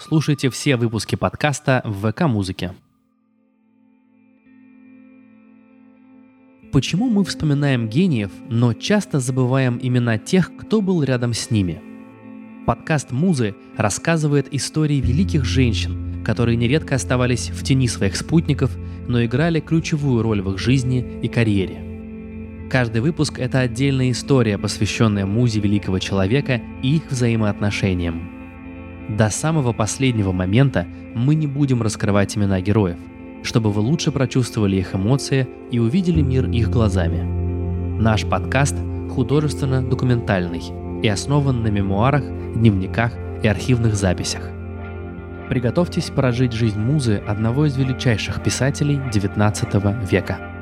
Слушайте все выпуски подкаста в ВК-музыке. Почему мы вспоминаем гениев, но часто забываем имена тех, кто был рядом с ними? Подкаст «Музы» рассказывает истории великих женщин, которые нередко оставались в тени своих спутников, но играли ключевую роль в их жизни и карьере. Каждый выпуск — это отдельная история, посвященная музе великого человека и их взаимоотношениям. До самого последнего момента мы не будем раскрывать имена героев, чтобы вы лучше прочувствовали их эмоции и увидели мир их глазами. Наш подкаст художественно-документальный и основан на мемуарах, дневниках и архивных записях. Приготовьтесь прожить жизнь музы одного из величайших писателей XIX века –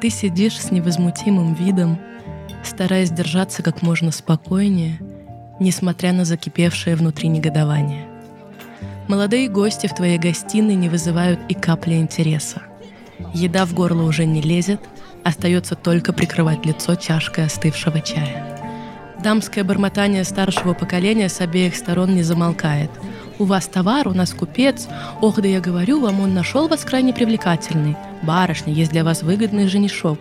Ты сидишь с невозмутимым видом, стараясь держаться как можно спокойнее, несмотря на закипевшее внутри негодование. Молодые гости в твоей гостиной не вызывают и капли интереса. Еда в горло уже не лезет, остается только прикрывать лицо чашкой остывшего чая. Дамское бормотание старшего поколения с обеих сторон не замолкает. «У вас товар, у нас купец. Ох, да я говорю вам, он нашел вас крайне привлекательный. Барышня, есть для вас выгодный женишок.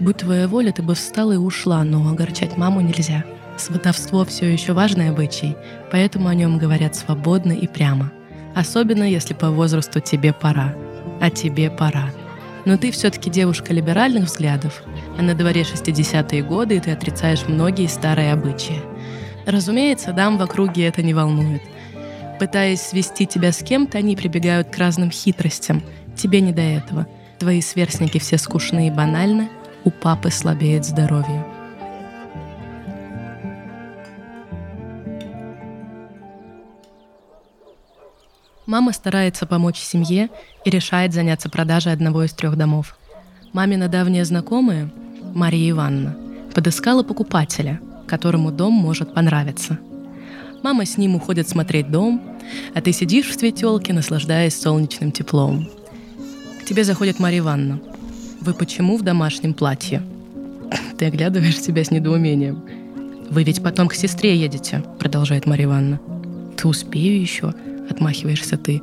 Будь твоя воля, ты бы встала и ушла, но огорчать маму нельзя. Сватовство все еще важный обычай, поэтому о нем говорят свободно и прямо. Особенно, если по возрасту тебе пора. А тебе пора. Но ты все-таки девушка либеральных взглядов, а на дворе 60-е годы ты отрицаешь многие старые обычаи. Разумеется, дам в округе это не волнует. Пытаясь свести тебя с кем-то, они прибегают к разным хитростям. Тебе не до этого. Твои сверстники все скучны и банальны, у папы слабеет здоровье. Мама старается помочь семье и решает заняться продажей одного из трех домов. Мамина давняя знакомая, Мария Ивановна, подыскала покупателя, которому дом может понравиться. Мама с ним уходит смотреть дом, а ты сидишь в светелке, наслаждаясь солнечным теплом. К тебе заходит Мария Ивановна. Вы почему в домашнем платье? Ты оглядываешь себя с недоумением. Вы ведь потом к сестре едете, продолжает Мария Ивановна. Ты успею еще? — отмахиваешься ты.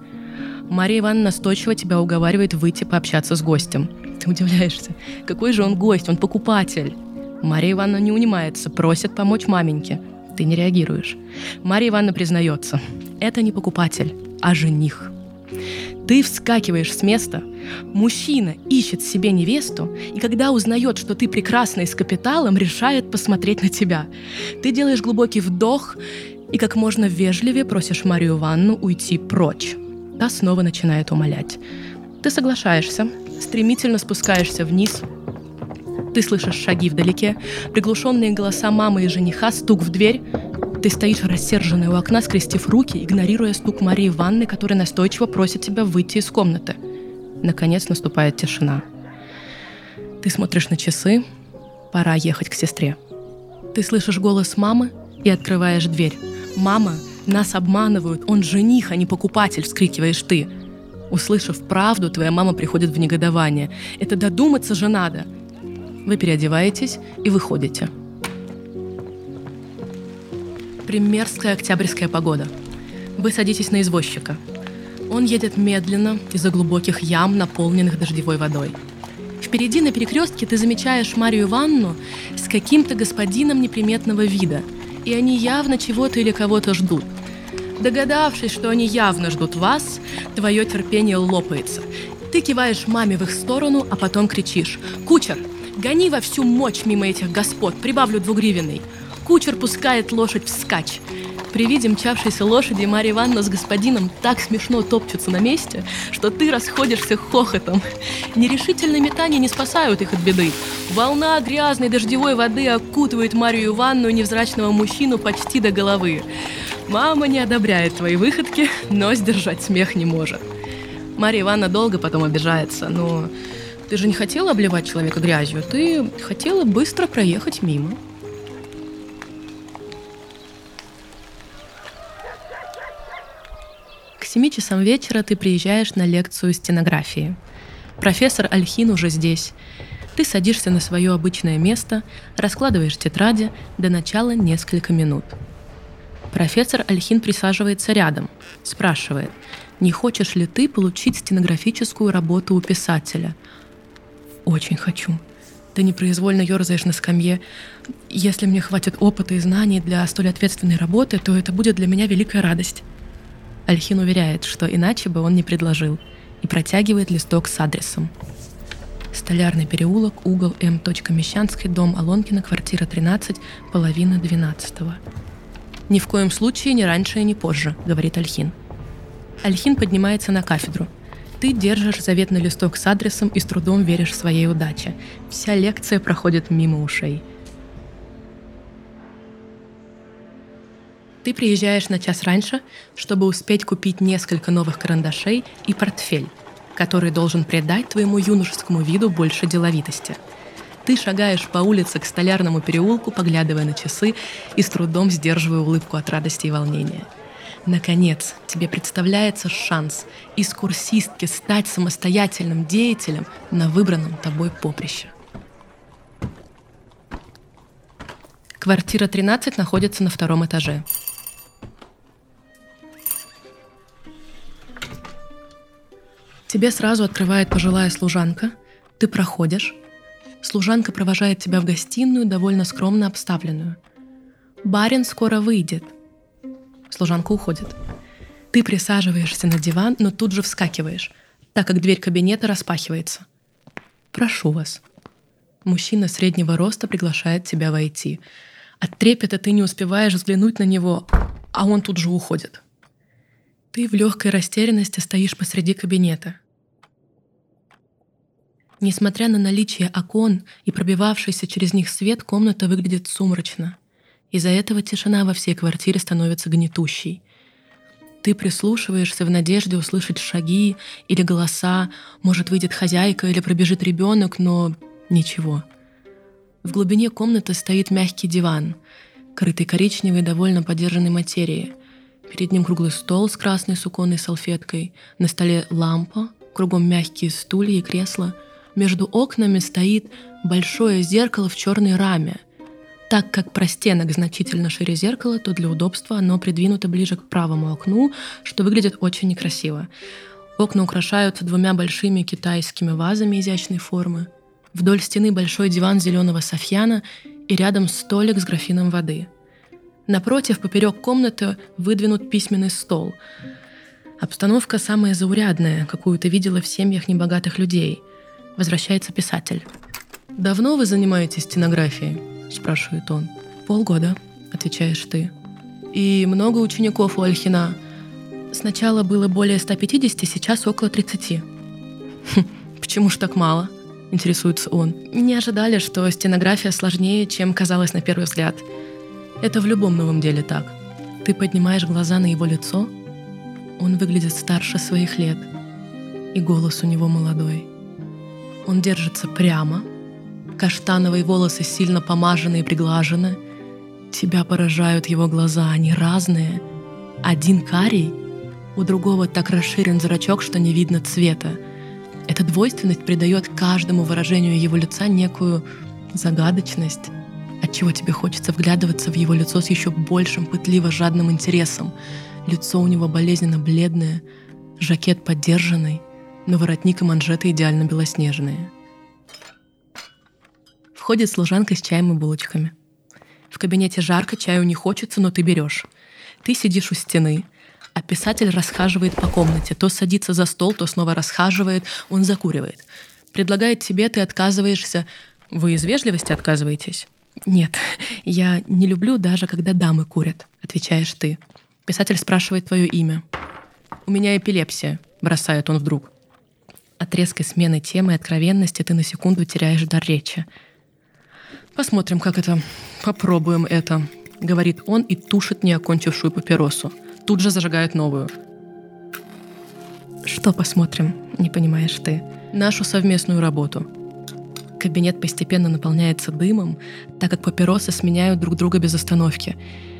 Мария Ивановна настойчиво тебя уговаривает выйти пообщаться с гостем. Ты удивляешься. Какой же он гость? Он покупатель. Мария Ивановна не унимается, просит помочь маменьке. Ты не реагируешь. Мария Ивановна признается. Это не покупатель, а жених. Ты вскакиваешь с места, мужчина ищет себе невесту, и когда узнает, что ты прекрасна с капиталом, решает посмотреть на тебя. Ты делаешь глубокий вдох и как можно вежливее просишь Марию Ивановну уйти прочь. Та снова начинает умолять. Ты соглашаешься, стремительно спускаешься вниз. Ты слышишь шаги вдалеке, приглушенные голоса мамы и жениха, стук в дверь. Ты стоишь рассерженный у окна, скрестив руки, игнорируя стук Марии Ивановны, которая настойчиво просит тебя выйти из комнаты. Наконец наступает тишина. Ты смотришь на часы. Пора ехать к сестре. Ты слышишь голос мамы и открываешь дверь. «Мама, нас обманывают, он жених, а не покупатель!» — вскрикиваешь ты. Услышав правду, твоя мама приходит в негодование. Это додуматься же надо. Вы переодеваетесь и выходите. Примерская октябрьская погода. Вы садитесь на извозчика. Он едет медленно из-за глубоких ям, наполненных дождевой водой. Впереди на перекрестке ты замечаешь Марию Ивановну с каким-то господином неприметного вида – и они явно чего-то или кого-то ждут. Догадавшись, что они явно ждут вас, твое терпение лопается. Ты киваешь маме в их сторону, а потом кричишь «Кучер, гони во всю мощь мимо этих господ, прибавлю двугривенный». Кучер пускает лошадь вскачь. При виде мчавшейся лошади Марья Ивановна с господином так смешно топчутся на месте, что ты расходишься хохотом. Нерешительные метания не спасают их от беды. Волна грязной дождевой воды окутывает Марию Ивановну и невзрачного мужчину почти до головы. Мама не одобряет твои выходки, но сдержать смех не может. Мария Ивановна долго потом обижается, но ты же не хотела обливать человека грязью, ты хотела быстро проехать мимо. К семи часам вечера ты приезжаешь на лекцию стенографии. Профессор Альхин уже здесь. Ты садишься на свое обычное место, раскладываешь тетради, до начала несколько минут. Профессор Альхин присаживается рядом, спрашивает, не хочешь ли ты получить стенографическую работу у писателя – очень хочу. Ты непроизвольно ерзаешь на скамье. Если мне хватит опыта и знаний для столь ответственной работы, то это будет для меня великая радость. Альхин уверяет, что иначе бы он не предложил, и протягивает листок с адресом. Столярный переулок, угол М. Мещанской, дом Алонкина, квартира 13, половина 12 «Ни в коем случае не раньше и не позже», — говорит Альхин. Альхин поднимается на кафедру — ты держишь заветный листок с адресом и с трудом веришь своей удаче. Вся лекция проходит мимо ушей. Ты приезжаешь на час раньше, чтобы успеть купить несколько новых карандашей и портфель, который должен придать твоему юношескому виду больше деловитости. Ты шагаешь по улице к столярному переулку, поглядывая на часы и с трудом сдерживая улыбку от радости и волнения – Наконец, тебе представляется шанс из курсистки стать самостоятельным деятелем на выбранном тобой поприще. Квартира 13 находится на втором этаже. Тебе сразу открывает пожилая служанка. Ты проходишь. Служанка провожает тебя в гостиную, довольно скромно обставленную. Барин скоро выйдет – Служанка уходит. Ты присаживаешься на диван, но тут же вскакиваешь, так как дверь кабинета распахивается. «Прошу вас». Мужчина среднего роста приглашает тебя войти. От трепета ты не успеваешь взглянуть на него, а он тут же уходит. Ты в легкой растерянности стоишь посреди кабинета. Несмотря на наличие окон и пробивавшийся через них свет, комната выглядит сумрачно. Из-за этого тишина во всей квартире становится гнетущей. Ты прислушиваешься в надежде услышать шаги или голоса, может, выйдет хозяйка или пробежит ребенок, но ничего. В глубине комнаты стоит мягкий диван, крытый коричневой довольно подержанной материей. Перед ним круглый стол с красной суконной салфеткой, на столе лампа, кругом мягкие стулья и кресла. Между окнами стоит большое зеркало в черной раме — так как простенок значительно шире зеркала, то для удобства оно придвинуто ближе к правому окну, что выглядит очень некрасиво. Окна украшаются двумя большими китайскими вазами изящной формы. Вдоль стены большой диван зеленого софьяна и рядом столик с графином воды. Напротив, поперек комнаты выдвинут письменный стол. Обстановка самая заурядная, какую ты видела в семьях небогатых людей. Возвращается писатель. «Давно вы занимаетесь стенографией?» Спрашивает он. Полгода, отвечаешь ты. И много учеников у Альхина. Сначала было более 150, сейчас около 30. Хм, почему ж так мало? Интересуется он. Не ожидали, что стенография сложнее, чем казалось на первый взгляд. Это в любом новом деле так. Ты поднимаешь глаза на его лицо, он выглядит старше своих лет, и голос у него молодой. Он держится прямо, Каштановые волосы сильно помажены и приглажены. Тебя поражают его глаза, они разные. Один карий, у другого так расширен зрачок, что не видно цвета. Эта двойственность придает каждому выражению его лица некую загадочность, отчего тебе хочется вглядываться в его лицо с еще большим пытливо-жадным интересом. Лицо у него болезненно бледное, жакет поддержанный, но воротник и манжеты идеально белоснежные — Входит служанка с чаем и булочками. В кабинете жарко, чаю не хочется, но ты берешь. Ты сидишь у стены, а писатель расхаживает по комнате. То садится за стол, то снова расхаживает, он закуривает. Предлагает тебе, ты отказываешься. Вы из вежливости отказываетесь? Нет, я не люблю даже, когда дамы курят, отвечаешь ты. Писатель спрашивает твое имя. У меня эпилепсия, бросает он вдруг. От резкой смены темы и откровенности ты на секунду теряешь дар речи. Посмотрим, как это. Попробуем это, говорит он и тушит неокончившую папиросу. Тут же зажигает новую. Что посмотрим, не понимаешь ты? Нашу совместную работу. Кабинет постепенно наполняется дымом, так как папиросы сменяют друг друга без остановки.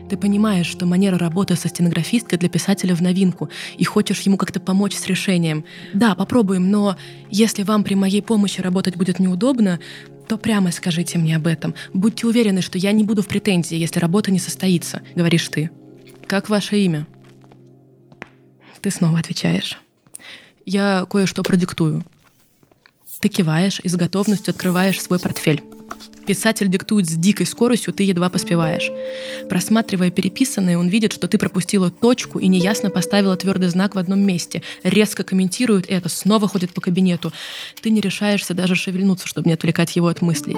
Ты понимаешь, что манера работы со стенографисткой для писателя в новинку, и хочешь ему как-то помочь с решением. Да, попробуем, но если вам при моей помощи работать будет неудобно, то прямо скажите мне об этом. Будьте уверены, что я не буду в претензии, если работа не состоится, говоришь ты. Как ваше имя? Ты снова отвечаешь. Я кое-что продиктую. Ты киваешь и с готовностью открываешь свой портфель. Писатель диктует с дикой скоростью, ты едва поспеваешь. Просматривая переписанное, он видит, что ты пропустила точку и неясно поставила твердый знак в одном месте. Резко комментирует это, снова ходит по кабинету. Ты не решаешься даже шевельнуться, чтобы не отвлекать его от мыслей.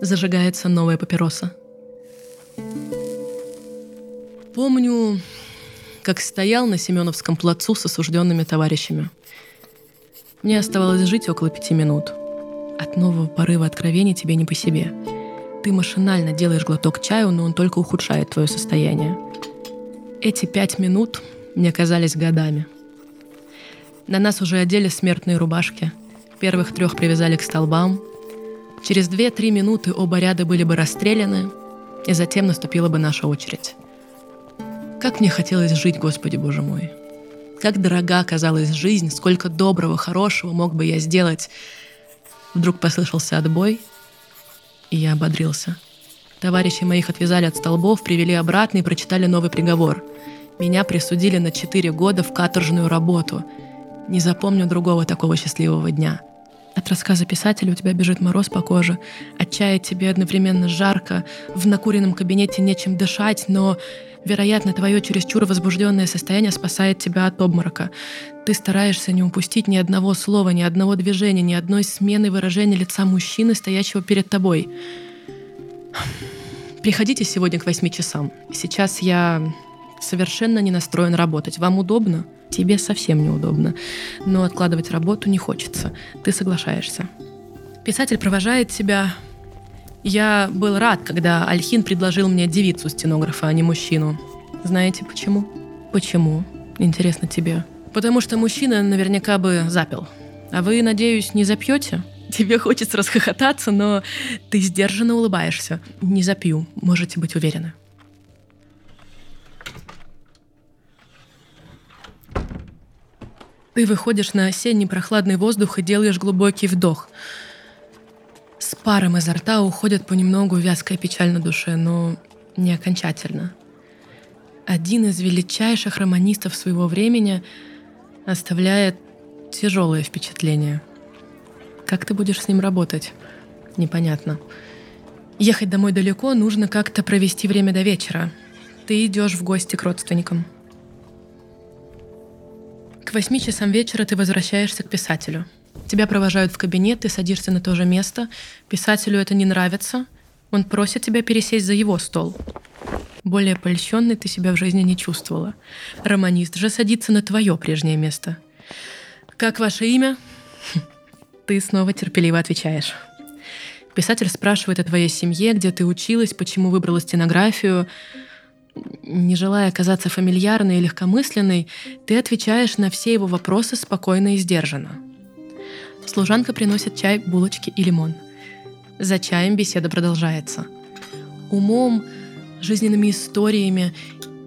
Зажигается новая папироса. Помню, как стоял на Семеновском плацу с осужденными товарищами. Мне оставалось жить около пяти минут. От нового порыва откровений тебе не по себе. Ты машинально делаешь глоток чаю, но он только ухудшает твое состояние. Эти пять минут мне казались годами. На нас уже одели смертные рубашки. Первых трех привязали к столбам. Через две-три минуты оба ряда были бы расстреляны, и затем наступила бы наша очередь. Как мне хотелось жить, Господи Боже мой. Как дорога оказалась жизнь, сколько доброго, хорошего мог бы я сделать. Вдруг послышался отбой, и я ободрился. Товарищи моих отвязали от столбов, привели обратно и прочитали новый приговор. Меня присудили на 4 года в каторжную работу. Не запомню другого такого счастливого дня. От рассказа писателя у тебя бежит мороз по коже, от чая тебе одновременно жарко, в накуренном кабинете нечем дышать, но Вероятно, твое чересчур возбужденное состояние спасает тебя от обморока. Ты стараешься не упустить ни одного слова, ни одного движения, ни одной смены выражения лица мужчины, стоящего перед тобой. Приходите сегодня к восьми часам. Сейчас я совершенно не настроен работать. Вам удобно? Тебе совсем неудобно. Но откладывать работу не хочется. Ты соглашаешься. Писатель провожает тебя, я был рад, когда Альхин предложил мне девицу стенографа, а не мужчину. Знаете почему? Почему? Интересно тебе. Потому что мужчина наверняка бы запил. А вы, надеюсь, не запьете? Тебе хочется расхохотаться, но ты сдержанно улыбаешься. Не запью, можете быть уверены. Ты выходишь на осенний прохладный воздух и делаешь глубокий вдох – с паром изо рта уходит понемногу вязкая печаль на душе, но не окончательно. Один из величайших романистов своего времени оставляет тяжелое впечатление. Как ты будешь с ним работать? Непонятно. Ехать домой далеко, нужно как-то провести время до вечера. Ты идешь в гости к родственникам. К восьми часам вечера ты возвращаешься к писателю – Тебя провожают в кабинет, ты садишься на то же место. Писателю это не нравится. Он просит тебя пересесть за его стол. Более польщенной ты себя в жизни не чувствовала. Романист же садится на твое прежнее место. «Как ваше имя?» Ты снова терпеливо отвечаешь. Писатель спрашивает о твоей семье, где ты училась, почему выбрала стенографию. Не желая оказаться фамильярной и легкомысленной, ты отвечаешь на все его вопросы спокойно и сдержанно. Служанка приносит чай, булочки и лимон. За чаем беседа продолжается. Умом, жизненными историями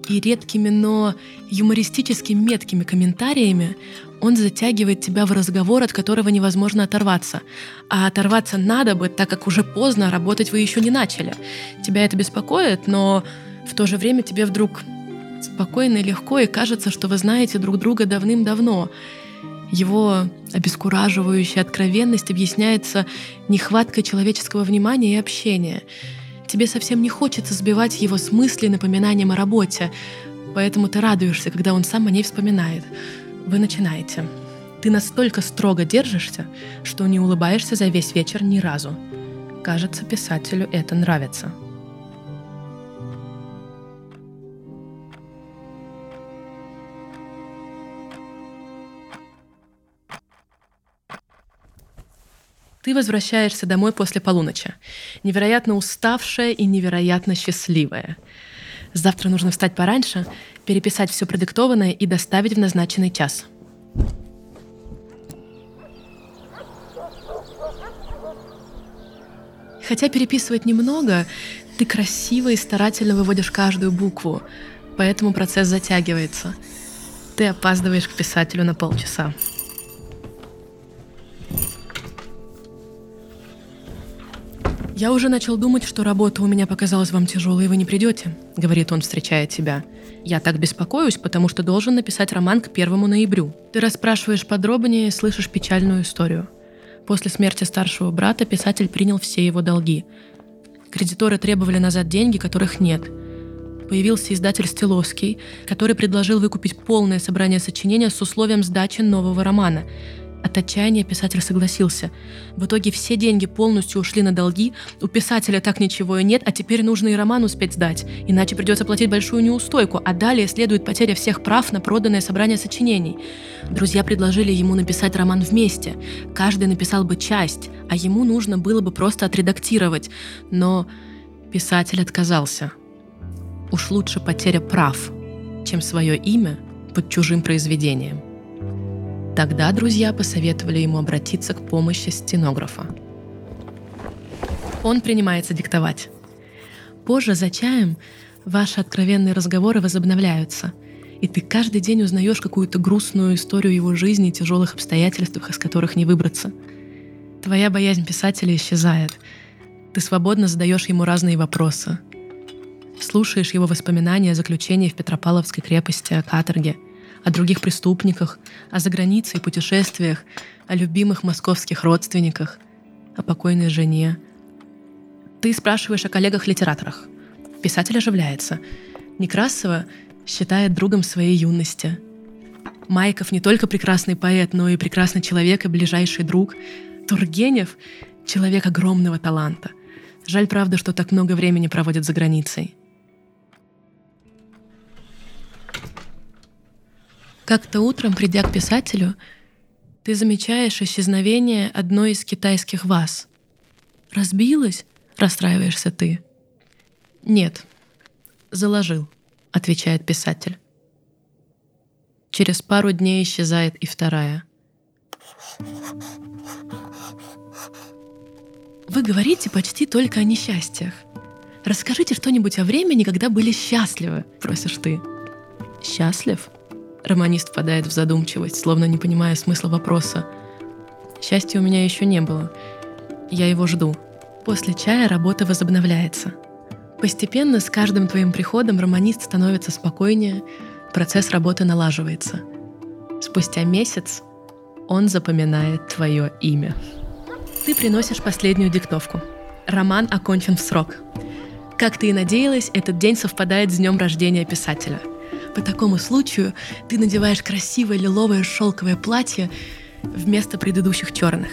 и редкими, но юмористически меткими комментариями он затягивает тебя в разговор, от которого невозможно оторваться. А оторваться надо бы, так как уже поздно, работать вы еще не начали. Тебя это беспокоит, но в то же время тебе вдруг спокойно и легко, и кажется, что вы знаете друг друга давным-давно. Его обескураживающая откровенность объясняется нехваткой человеческого внимания и общения. Тебе совсем не хочется сбивать его с мысли напоминанием о работе, поэтому ты радуешься, когда он сам о ней вспоминает. Вы начинаете. Ты настолько строго держишься, что не улыбаешься за весь вечер ни разу. Кажется, писателю это нравится. Ты возвращаешься домой после полуночи, невероятно уставшая и невероятно счастливая. Завтра нужно встать пораньше, переписать все продиктованное и доставить в назначенный час. Хотя переписывать немного, ты красиво и старательно выводишь каждую букву, поэтому процесс затягивается. Ты опаздываешь к писателю на полчаса. «Я уже начал думать, что работа у меня показалась вам тяжелой, и вы не придете», — говорит он, встречая тебя. «Я так беспокоюсь, потому что должен написать роман к первому ноябрю. Ты расспрашиваешь подробнее и слышишь печальную историю. После смерти старшего брата писатель принял все его долги. Кредиторы требовали назад деньги, которых нет. Появился издатель Стиловский, который предложил выкупить полное собрание сочинения с условием сдачи нового романа — от отчаяния писатель согласился. В итоге все деньги полностью ушли на долги, у писателя так ничего и нет, а теперь нужно и роман успеть сдать, иначе придется платить большую неустойку, а далее следует потеря всех прав на проданное собрание сочинений. Друзья предложили ему написать роман вместе. Каждый написал бы часть, а ему нужно было бы просто отредактировать. Но писатель отказался. Уж лучше потеря прав, чем свое имя под чужим произведением. Тогда друзья посоветовали ему обратиться к помощи стенографа. Он принимается диктовать. Позже за чаем ваши откровенные разговоры возобновляются, и ты каждый день узнаешь какую-то грустную историю его жизни и тяжелых обстоятельствах, из которых не выбраться. Твоя боязнь писателя исчезает. Ты свободно задаешь ему разные вопросы. Слушаешь его воспоминания о заключении в Петропавловской крепости, о каторге — о других преступниках, о загранице и путешествиях, о любимых московских родственниках, о покойной жене. Ты спрашиваешь о коллегах-литераторах. Писатель оживляется. Некрасова считает другом своей юности. Майков не только прекрасный поэт, но и прекрасный человек и ближайший друг. Тургенев — человек огромного таланта. Жаль, правда, что так много времени проводит за границей. Как-то утром, придя к писателю, ты замечаешь исчезновение одной из китайских ваз. «Разбилась?» — расстраиваешься ты. «Нет, заложил», — отвечает писатель. Через пару дней исчезает и вторая. Вы говорите почти только о несчастьях. Расскажите что-нибудь о времени, когда были счастливы, просишь ты. Счастлив? Романист впадает в задумчивость, словно не понимая смысла вопроса. Счастья у меня еще не было. Я его жду. После чая работа возобновляется. Постепенно с каждым твоим приходом романист становится спокойнее, процесс работы налаживается. Спустя месяц он запоминает твое имя. Ты приносишь последнюю диктовку. Роман окончен в срок. Как ты и надеялась, этот день совпадает с днем рождения писателя — по такому случаю ты надеваешь красивое лиловое шелковое платье вместо предыдущих черных.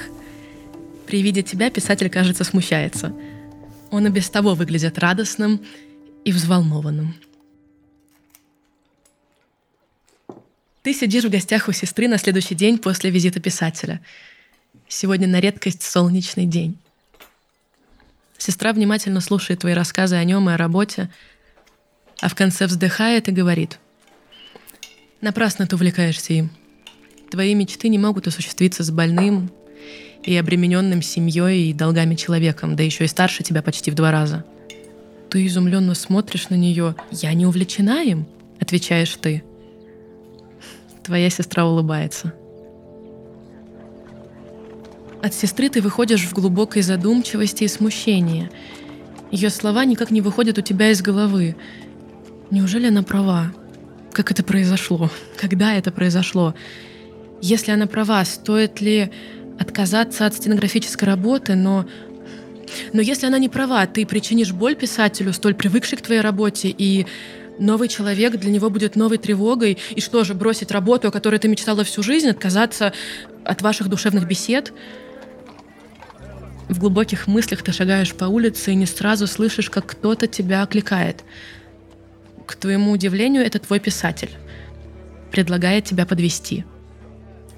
При виде тебя писатель, кажется, смущается. Он и без того выглядит радостным и взволнованным. Ты сидишь в гостях у сестры на следующий день после визита писателя. Сегодня на редкость солнечный день. Сестра внимательно слушает твои рассказы о нем и о работе, а в конце вздыхает и говорит. Напрасно ты увлекаешься им. Твои мечты не могут осуществиться с больным и обремененным семьей и долгами человеком, да еще и старше тебя почти в два раза. Ты изумленно смотришь на нее. «Я не увлечена им?» — отвечаешь ты. Твоя сестра улыбается. От сестры ты выходишь в глубокой задумчивости и смущении. Ее слова никак не выходят у тебя из головы. Неужели она права? Как это произошло, когда это произошло. Если она права, стоит ли отказаться от стенографической работы, но но если она не права, ты причинишь боль писателю, столь привыкший к твоей работе, и новый человек для него будет новой тревогой, и что же, бросить работу, о которой ты мечтала всю жизнь, отказаться от ваших душевных бесед? В глубоких мыслях ты шагаешь по улице и не сразу слышишь, как кто-то тебя окликает — к твоему удивлению, это твой писатель. Предлагает тебя подвести.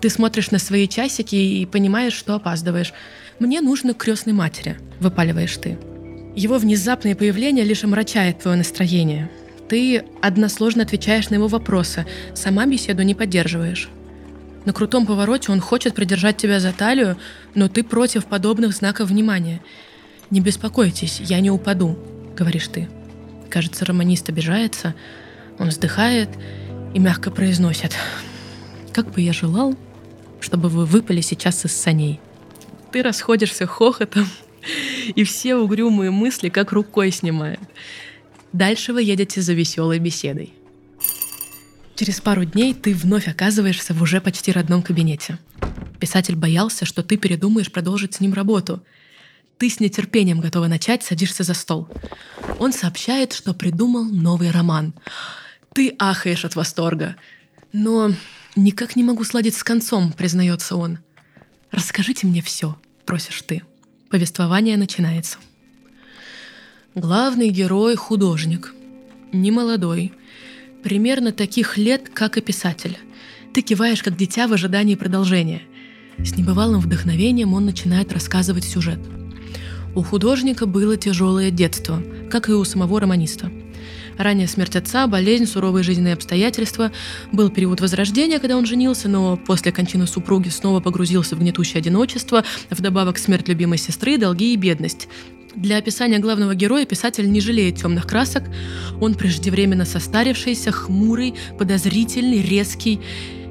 Ты смотришь на свои часики и понимаешь, что опаздываешь. «Мне нужно к крестной матери», — выпаливаешь ты. Его внезапное появление лишь омрачает твое настроение. Ты односложно отвечаешь на его вопросы, сама беседу не поддерживаешь. На крутом повороте он хочет придержать тебя за талию, но ты против подобных знаков внимания. «Не беспокойтесь, я не упаду», — говоришь ты. Кажется, романист обижается, он вздыхает и мягко произносит. «Как бы я желал, чтобы вы выпали сейчас из саней». Ты расходишься хохотом, и все угрюмые мысли как рукой снимает. Дальше вы едете за веселой беседой. Через пару дней ты вновь оказываешься в уже почти родном кабинете. Писатель боялся, что ты передумаешь продолжить с ним работу. Ты с нетерпением готова начать, садишься за стол. Он сообщает, что придумал новый роман. Ты ахаешь от восторга. Но никак не могу сладить с концом, признается он. Расскажите мне все, просишь ты. Повествование начинается. Главный герой — художник. Не молодой, примерно таких лет, как и писатель. Ты киваешь, как дитя в ожидании продолжения. С небывалым вдохновением он начинает рассказывать сюжет. У художника было тяжелое детство, как и у самого романиста. Ранняя смерть отца, болезнь, суровые жизненные обстоятельства. Был период возрождения, когда он женился, но после кончины супруги снова погрузился в гнетущее одиночество, вдобавок смерть любимой сестры, долги и бедность. Для описания главного героя писатель не жалеет темных красок. Он преждевременно состарившийся, хмурый, подозрительный, резкий,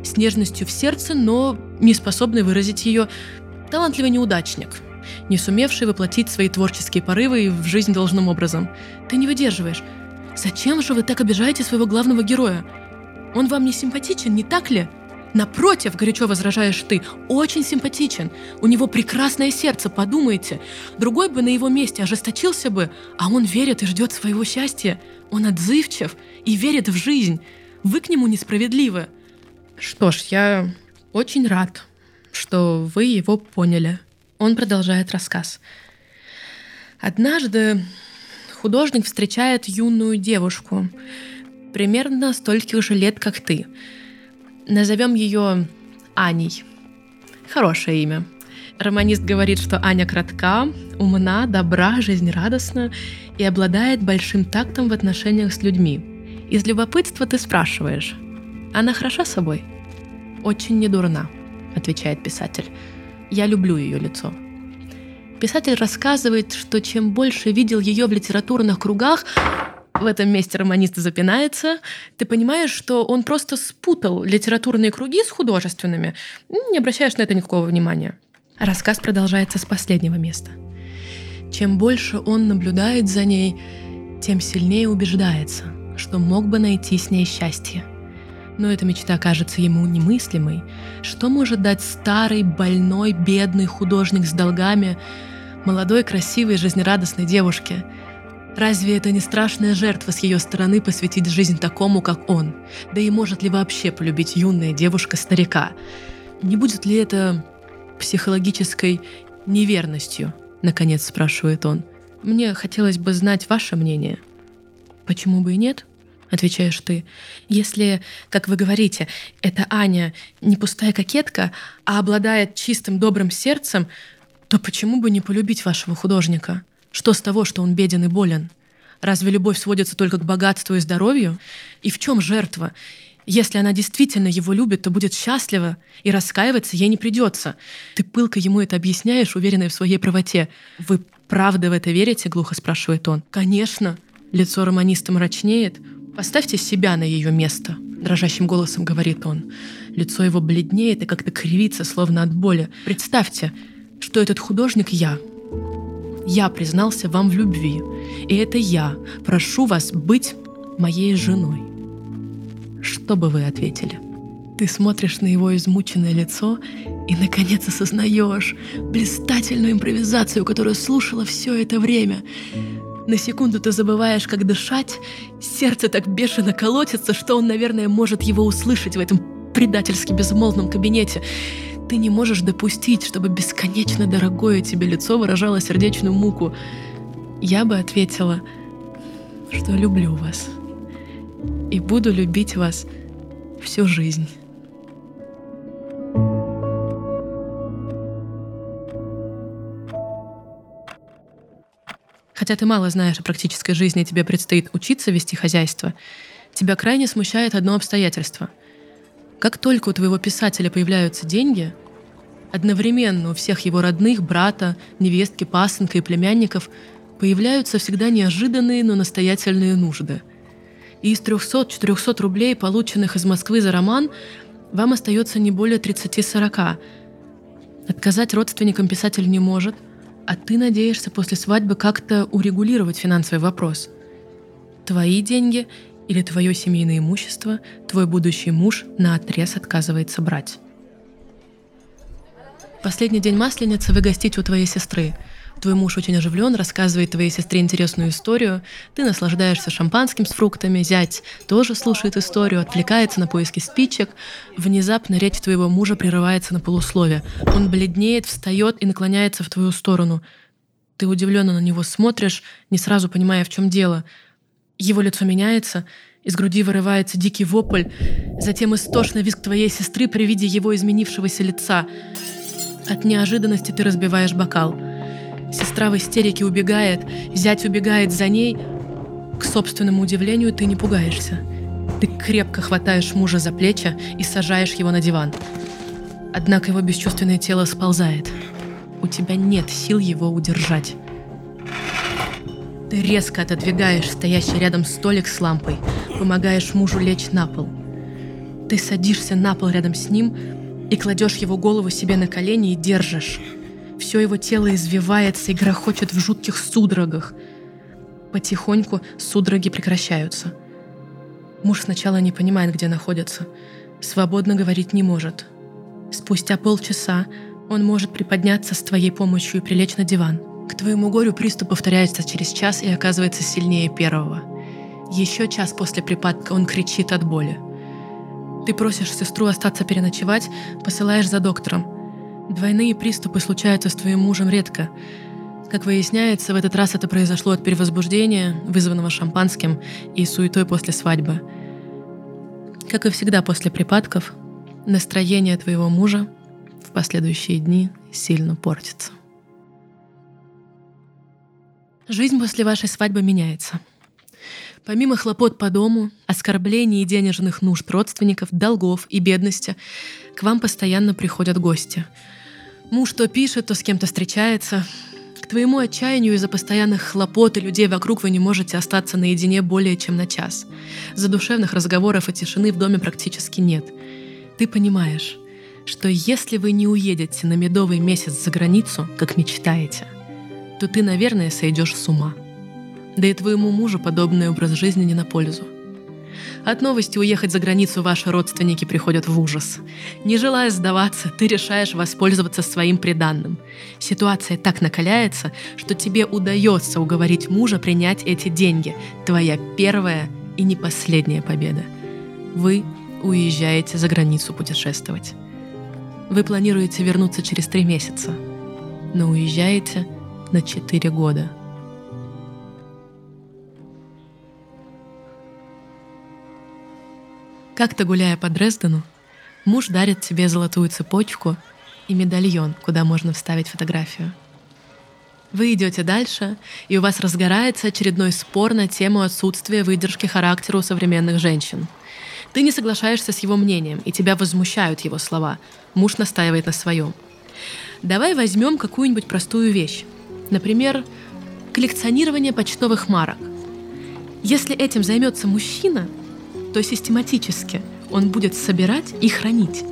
с нежностью в сердце, но не способный выразить ее, талантливый неудачник, не сумевший воплотить свои творческие порывы в жизнь должным образом. Ты не выдерживаешь. Зачем же вы так обижаете своего главного героя? Он вам не симпатичен, не так ли? Напротив, горячо возражаешь ты, очень симпатичен. У него прекрасное сердце, подумайте. Другой бы на его месте ожесточился бы, а он верит и ждет своего счастья. Он отзывчив и верит в жизнь. Вы к нему несправедливы. Что ж, я очень рад, что вы его поняли. Он продолжает рассказ. Однажды художник встречает юную девушку, примерно стольких же лет, как ты – Назовем ее Аней. Хорошее имя. Романист говорит, что Аня кратка, умна, добра, жизнерадостна и обладает большим тактом в отношениях с людьми. Из любопытства ты спрашиваешь, она хороша собой? Очень недурна, отвечает писатель. Я люблю ее лицо. Писатель рассказывает, что чем больше видел ее в литературных кругах, в этом месте романист запинается, ты понимаешь, что он просто спутал литературные круги с художественными, не обращаешь на это никакого внимания. Рассказ продолжается с последнего места. Чем больше он наблюдает за ней, тем сильнее убеждается, что мог бы найти с ней счастье. Но эта мечта кажется ему немыслимой. Что может дать старый, больной, бедный художник с долгами молодой, красивой, жизнерадостной девушке – Разве это не страшная жертва с ее стороны посвятить жизнь такому, как он? Да и может ли вообще полюбить юная девушка старика? Не будет ли это психологической неверностью? Наконец спрашивает он. Мне хотелось бы знать ваше мнение. Почему бы и нет? Отвечаешь ты. Если, как вы говорите, эта Аня не пустая кокетка, а обладает чистым добрым сердцем, то почему бы не полюбить вашего художника? Что с того, что он беден и болен? Разве любовь сводится только к богатству и здоровью? И в чем жертва? Если она действительно его любит, то будет счастлива, и раскаиваться ей не придется. Ты пылко ему это объясняешь, уверенная в своей правоте. «Вы правда в это верите?» — глухо спрашивает он. «Конечно». Лицо романиста мрачнеет. «Поставьте себя на ее место», — дрожащим голосом говорит он. Лицо его бледнеет и как-то кривится, словно от боли. «Представьте, что этот художник — я, я признался вам в любви, и это я прошу вас быть моей женой. Что бы вы ответили? Ты смотришь на его измученное лицо и, наконец, осознаешь блистательную импровизацию, которую слушала все это время. На секунду ты забываешь, как дышать, сердце так бешено колотится, что он, наверное, может его услышать в этом предательски безмолвном кабинете. Ты не можешь допустить, чтобы бесконечно дорогое тебе лицо выражало сердечную муку. Я бы ответила, что люблю вас и буду любить вас всю жизнь. Хотя ты мало знаешь о практической жизни, тебе предстоит учиться вести хозяйство, тебя крайне смущает одно обстоятельство. Как только у твоего писателя появляются деньги, одновременно у всех его родных, брата, невестки, пасынка и племянников появляются всегда неожиданные, но настоятельные нужды. И из 300-400 рублей, полученных из Москвы за роман, вам остается не более 30-40. Отказать родственникам писатель не может, а ты надеешься после свадьбы как-то урегулировать финансовый вопрос. Твои деньги или твое семейное имущество твой будущий муж на отрез отказывается брать. Последний день Масленицы вы гостите у твоей сестры. Твой муж очень оживлен, рассказывает твоей сестре интересную историю. Ты наслаждаешься шампанским с фруктами, зять тоже слушает историю, отвлекается на поиски спичек. Внезапно речь твоего мужа прерывается на полуслове. Он бледнеет, встает и наклоняется в твою сторону. Ты удивленно на него смотришь, не сразу понимая, в чем дело. Его лицо меняется, из груди вырывается дикий вопль, затем истошный визг твоей сестры при виде его изменившегося лица. От неожиданности ты разбиваешь бокал. Сестра в истерике убегает, зять убегает за ней. К собственному удивлению ты не пугаешься. Ты крепко хватаешь мужа за плечи и сажаешь его на диван. Однако его бесчувственное тело сползает. У тебя нет сил его удержать. Ты резко отодвигаешь стоящий рядом столик с лампой, помогаешь мужу лечь на пол. Ты садишься на пол рядом с ним, и кладешь его голову себе на колени и держишь. Все его тело извивается и грохочет в жутких судорогах. Потихоньку судороги прекращаются. Муж сначала не понимает, где находится. Свободно говорить не может. Спустя полчаса он может приподняться с твоей помощью и прилечь на диван. К твоему горю приступ повторяется через час и оказывается сильнее первого. Еще час после припадка он кричит от боли. Ты просишь сестру остаться переночевать, посылаешь за доктором. Двойные приступы случаются с твоим мужем редко. Как выясняется, в этот раз это произошло от перевозбуждения, вызванного шампанским и суетой после свадьбы. Как и всегда после припадков, настроение твоего мужа в последующие дни сильно портится. Жизнь после вашей свадьбы меняется – Помимо хлопот по дому, оскорблений и денежных нужд родственников, долгов и бедности, к вам постоянно приходят гости. Муж то пишет, то с кем-то встречается. К твоему отчаянию из-за постоянных хлопот и людей вокруг вы не можете остаться наедине более чем на час. Задушевных разговоров и тишины в доме практически нет. Ты понимаешь, что если вы не уедете на медовый месяц за границу, как мечтаете, то ты, наверное, сойдешь с ума – да и твоему мужу подобный образ жизни не на пользу. От новости уехать за границу ваши родственники приходят в ужас. Не желая сдаваться, ты решаешь воспользоваться своим приданным. Ситуация так накаляется, что тебе удается уговорить мужа принять эти деньги. Твоя первая и не последняя победа. Вы уезжаете за границу путешествовать. Вы планируете вернуться через три месяца, но уезжаете на четыре года – Как-то гуляя по Дрездену, муж дарит тебе золотую цепочку и медальон, куда можно вставить фотографию. Вы идете дальше, и у вас разгорается очередной спор на тему отсутствия выдержки характера у современных женщин. Ты не соглашаешься с его мнением, и тебя возмущают его слова. Муж настаивает на своем. Давай возьмем какую-нибудь простую вещь. Например, коллекционирование почтовых марок. Если этим займется мужчина, то систематически он будет собирать и хранить.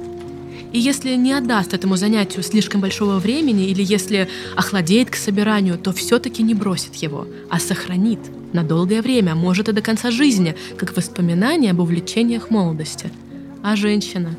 И если не отдаст этому занятию слишком большого времени или если охладеет к собиранию, то все-таки не бросит его, а сохранит на долгое время, может и до конца жизни, как воспоминание об увлечениях молодости. А женщина?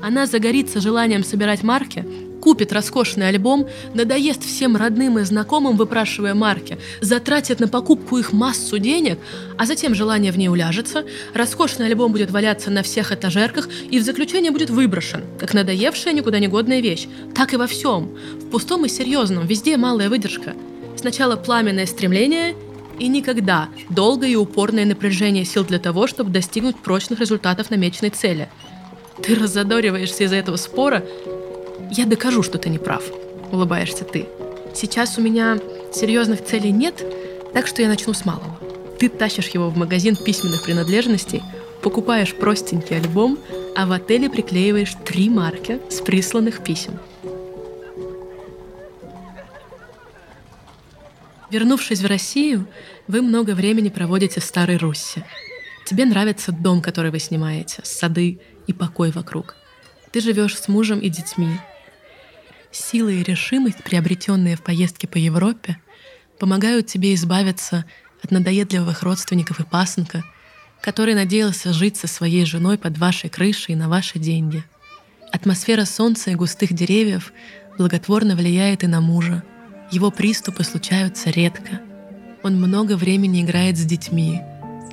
Она загорится желанием собирать марки, купит роскошный альбом, надоест всем родным и знакомым, выпрашивая марки, затратит на покупку их массу денег, а затем желание в ней уляжется, роскошный альбом будет валяться на всех этажерках и в заключение будет выброшен, как надоевшая никуда не годная вещь. Так и во всем. В пустом и серьезном, везде малая выдержка. Сначала пламенное стремление и никогда долгое и упорное напряжение сил для того, чтобы достигнуть прочных результатов намеченной цели. Ты разодориваешься из-за этого спора, я докажу, что ты не прав, улыбаешься ты. Сейчас у меня серьезных целей нет, Так что я начну с малого. Ты тащишь его в магазин письменных принадлежностей, покупаешь простенький альбом, а в отеле приклеиваешь три марки с присланных писем. Вернувшись в Россию, вы много времени проводите в Старой Руссе. Тебе нравится дом, который вы снимаете, сады и покой вокруг. Ты живешь с мужем и детьми. Сила и решимость, приобретенные в поездке по Европе, помогают тебе избавиться от надоедливых родственников и пасынка, который надеялся жить со своей женой под вашей крышей на ваши деньги. Атмосфера солнца и густых деревьев благотворно влияет и на мужа. Его приступы случаются редко. Он много времени играет с детьми,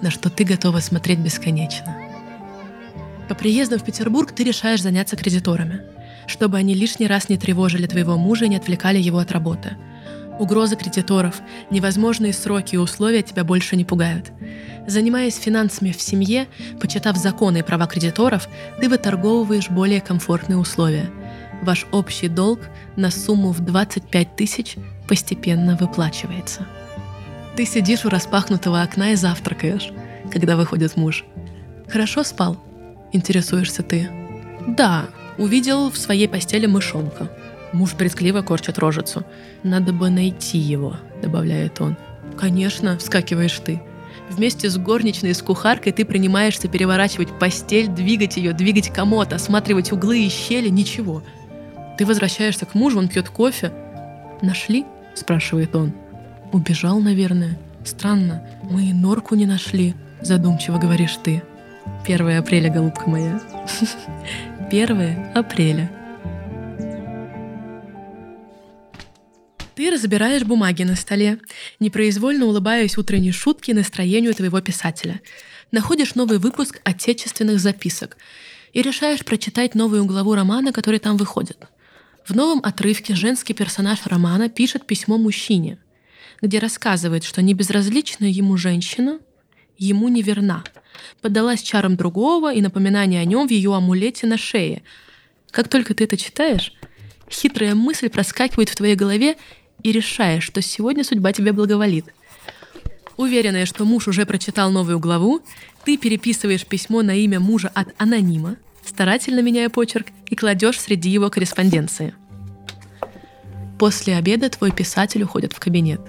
на что ты готова смотреть бесконечно. По приезду в Петербург ты решаешь заняться кредиторами, чтобы они лишний раз не тревожили твоего мужа и не отвлекали его от работы – Угрозы кредиторов, невозможные сроки и условия тебя больше не пугают. Занимаясь финансами в семье, почитав законы и права кредиторов, ты выторговываешь более комфортные условия. Ваш общий долг на сумму в 25 тысяч постепенно выплачивается. Ты сидишь у распахнутого окна и завтракаешь, когда выходит муж. «Хорошо спал?» – интересуешься ты. «Да, увидел в своей постели мышонка», Муж брезгливо корчит рожицу. «Надо бы найти его», — добавляет он. «Конечно», — вскакиваешь ты. Вместе с горничной и с кухаркой ты принимаешься переворачивать постель, двигать ее, двигать комод, осматривать углы и щели, ничего. Ты возвращаешься к мужу, он пьет кофе. «Нашли?» — спрашивает он. «Убежал, наверное. Странно, мы и норку не нашли», — задумчиво говоришь ты. 1 апреля, голубка моя. 1 апреля. Ты разбираешь бумаги на столе, непроизвольно улыбаясь утренней шутке и настроению твоего писателя. Находишь новый выпуск отечественных записок и решаешь прочитать новую главу романа, который там выходит. В новом отрывке женский персонаж романа пишет письмо мужчине, где рассказывает, что небезразличная ему женщина ему не верна, поддалась чарам другого и напоминание о нем в ее амулете на шее. Как только ты это читаешь, хитрая мысль проскакивает в твоей голове и решаешь, что сегодня судьба тебе благоволит. Уверенная, что муж уже прочитал новую главу, ты переписываешь письмо на имя мужа от анонима, старательно меняя почерк, и кладешь среди его корреспонденции. После обеда твой писатель уходит в кабинет.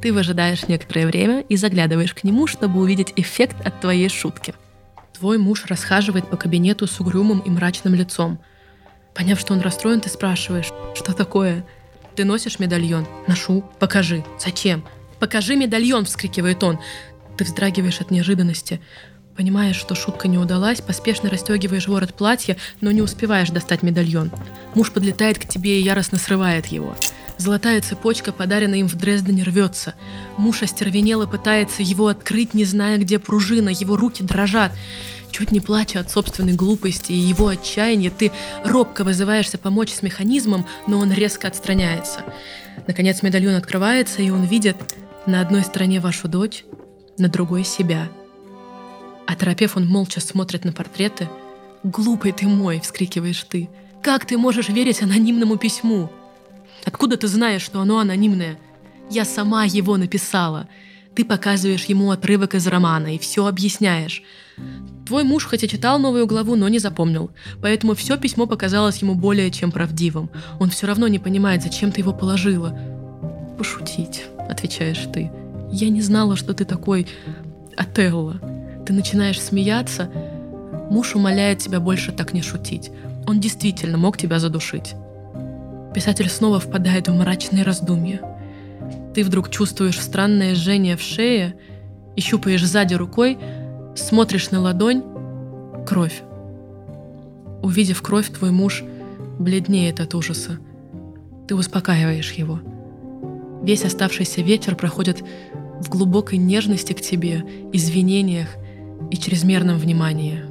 Ты выжидаешь некоторое время и заглядываешь к нему, чтобы увидеть эффект от твоей шутки. Твой муж расхаживает по кабинету с угрюмым и мрачным лицом. Поняв, что он расстроен, ты спрашиваешь, что такое – ты носишь медальон? Ношу. Покажи. Зачем? Покажи медальон, вскрикивает он. Ты вздрагиваешь от неожиданности. Понимаешь, что шутка не удалась, поспешно расстегиваешь ворот платья, но не успеваешь достать медальон. Муж подлетает к тебе и яростно срывает его. Золотая цепочка, подаренная им в Дрездене, рвется. Муж остервенело пытается его открыть, не зная, где пружина, его руки дрожат. Чуть не плача от собственной глупости и его отчаяния, ты робко вызываешься помочь с механизмом, но он резко отстраняется. Наконец медальон открывается, и он видит на одной стороне вашу дочь, на другой себя. Оторопев, он молча смотрит на портреты. «Глупый ты мой!» — вскрикиваешь ты. «Как ты можешь верить анонимному письму?» «Откуда ты знаешь, что оно анонимное?» «Я сама его написала!» Ты показываешь ему отрывок из романа и все объясняешь. Твой муж хотя читал новую главу, но не запомнил, поэтому все письмо показалось ему более чем правдивым. Он все равно не понимает, зачем ты его положила. «Пошутить», — отвечаешь ты. «Я не знала, что ты такой Отелло». Ты начинаешь смеяться. Муж умоляет тебя больше так не шутить. Он действительно мог тебя задушить. Писатель снова впадает в мрачные раздумья. Ты вдруг чувствуешь странное жжение в шее и щупаешь сзади рукой, смотришь на ладонь — кровь. Увидев кровь, твой муж бледнеет от ужаса. Ты успокаиваешь его. Весь оставшийся вечер проходит в глубокой нежности к тебе, извинениях и чрезмерном внимании.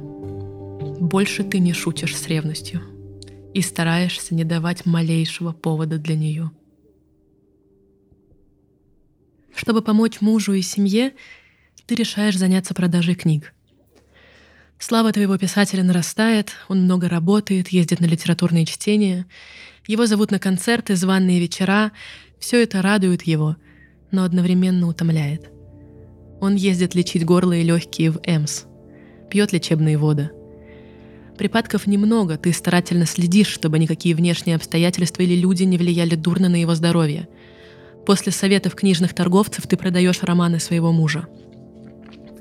Больше ты не шутишь с ревностью и стараешься не давать малейшего повода для нее. Чтобы помочь мужу и семье, ты решаешь заняться продажей книг. Слава твоего писателя нарастает, он много работает, ездит на литературные чтения, его зовут на концерты, званные вечера, все это радует его, но одновременно утомляет. Он ездит лечить горло и легкие в ЭМС, пьет лечебные воды. Припадков немного, ты старательно следишь, чтобы никакие внешние обстоятельства или люди не влияли дурно на его здоровье. После советов книжных торговцев ты продаешь романы своего мужа.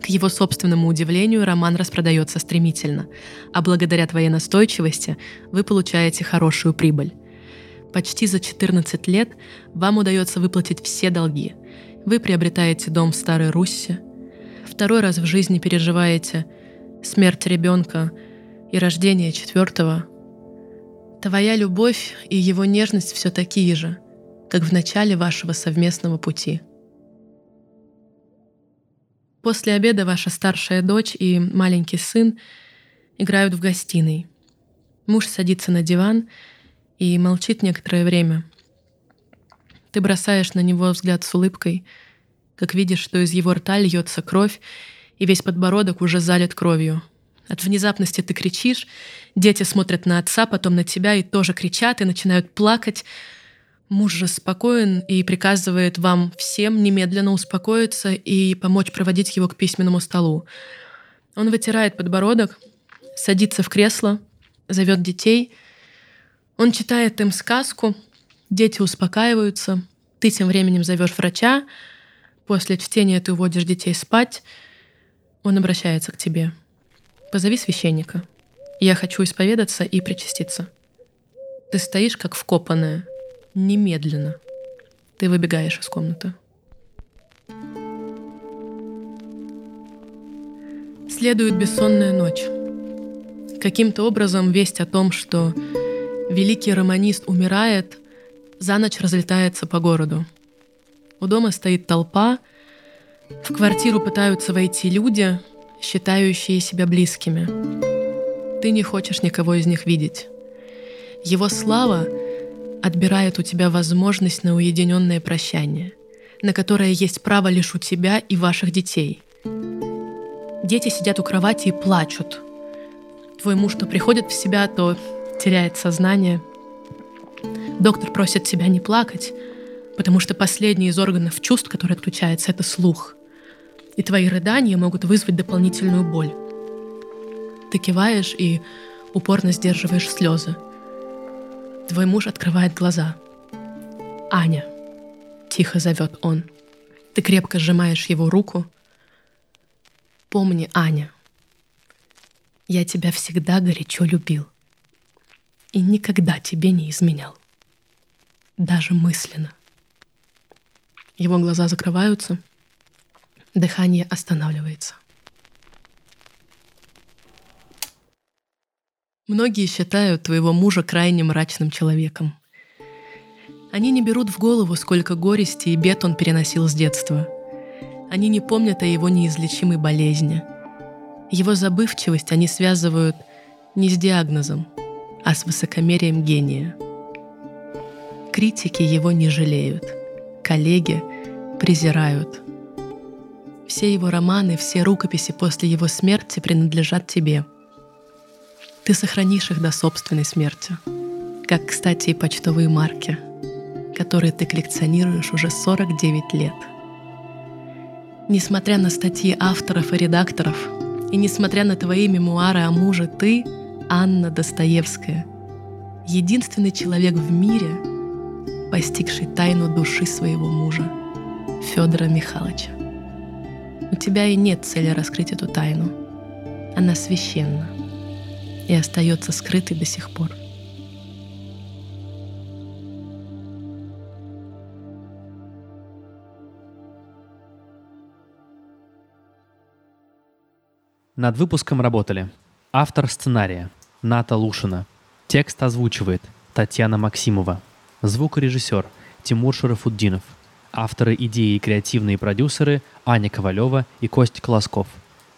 К его собственному удивлению, роман распродается стремительно, а благодаря твоей настойчивости вы получаете хорошую прибыль. Почти за 14 лет вам удается выплатить все долги. Вы приобретаете дом в Старой Руссе, второй раз в жизни переживаете смерть ребенка и рождение четвертого. Твоя любовь и его нежность все такие же, как в начале вашего совместного пути. После обеда ваша старшая дочь и маленький сын играют в гостиной. Муж садится на диван и молчит некоторое время. Ты бросаешь на него взгляд с улыбкой, как видишь, что из его рта льется кровь, и весь подбородок уже залит кровью. От внезапности ты кричишь, дети смотрят на отца, потом на тебя и тоже кричат и начинают плакать. Муж же спокоен и приказывает вам всем немедленно успокоиться и помочь проводить его к письменному столу. Он вытирает подбородок, садится в кресло, зовет детей — он читает им сказку, дети успокаиваются, ты тем временем зовешь врача, после чтения ты уводишь детей спать, он обращается к тебе. Позови священника. Я хочу исповедаться и причаститься. Ты стоишь как вкопанная. Немедленно. Ты выбегаешь из комнаты. Следует бессонная ночь. Каким-то образом весть о том, что Великий романист умирает, за ночь разлетается по городу. У дома стоит толпа, в квартиру пытаются войти люди, считающие себя близкими. Ты не хочешь никого из них видеть. Его слава отбирает у тебя возможность на уединенное прощание, на которое есть право лишь у тебя и ваших детей. Дети сидят у кровати и плачут. Твой муж то приходит в себя, то теряет сознание. Доктор просит тебя не плакать, потому что последний из органов чувств, который отключается, это слух. И твои рыдания могут вызвать дополнительную боль. Ты киваешь и упорно сдерживаешь слезы. Твой муж открывает глаза. «Аня», — тихо зовет он. Ты крепко сжимаешь его руку. «Помни, Аня, я тебя всегда горячо любил и никогда тебе не изменял. Даже мысленно. Его глаза закрываются, дыхание останавливается. Многие считают твоего мужа крайне мрачным человеком. Они не берут в голову, сколько горести и бед он переносил с детства. Они не помнят о его неизлечимой болезни. Его забывчивость они связывают не с диагнозом, а с высокомерием гения. Критики его не жалеют, коллеги презирают. Все его романы, все рукописи после его смерти принадлежат тебе. Ты сохранишь их до собственной смерти, как, кстати, и почтовые марки, которые ты коллекционируешь уже 49 лет. Несмотря на статьи авторов и редакторов, и несмотря на твои мемуары о муже, ты — Анна Достоевская, единственный человек в мире, постигший тайну души своего мужа, Федора Михайловича. У тебя и нет цели раскрыть эту тайну. Она священна и остается скрытой до сих пор. Над выпуском работали Автор сценария – Ната Лушина. Текст озвучивает Татьяна Максимова. Звукорежиссер – Тимур Шарафуддинов. Авторы идеи и креативные продюсеры – Аня Ковалева и Кость Колосков.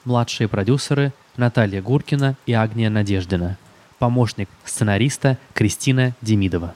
Младшие продюсеры – Наталья Гуркина и Агния Надеждина. Помощник сценариста – Кристина Демидова.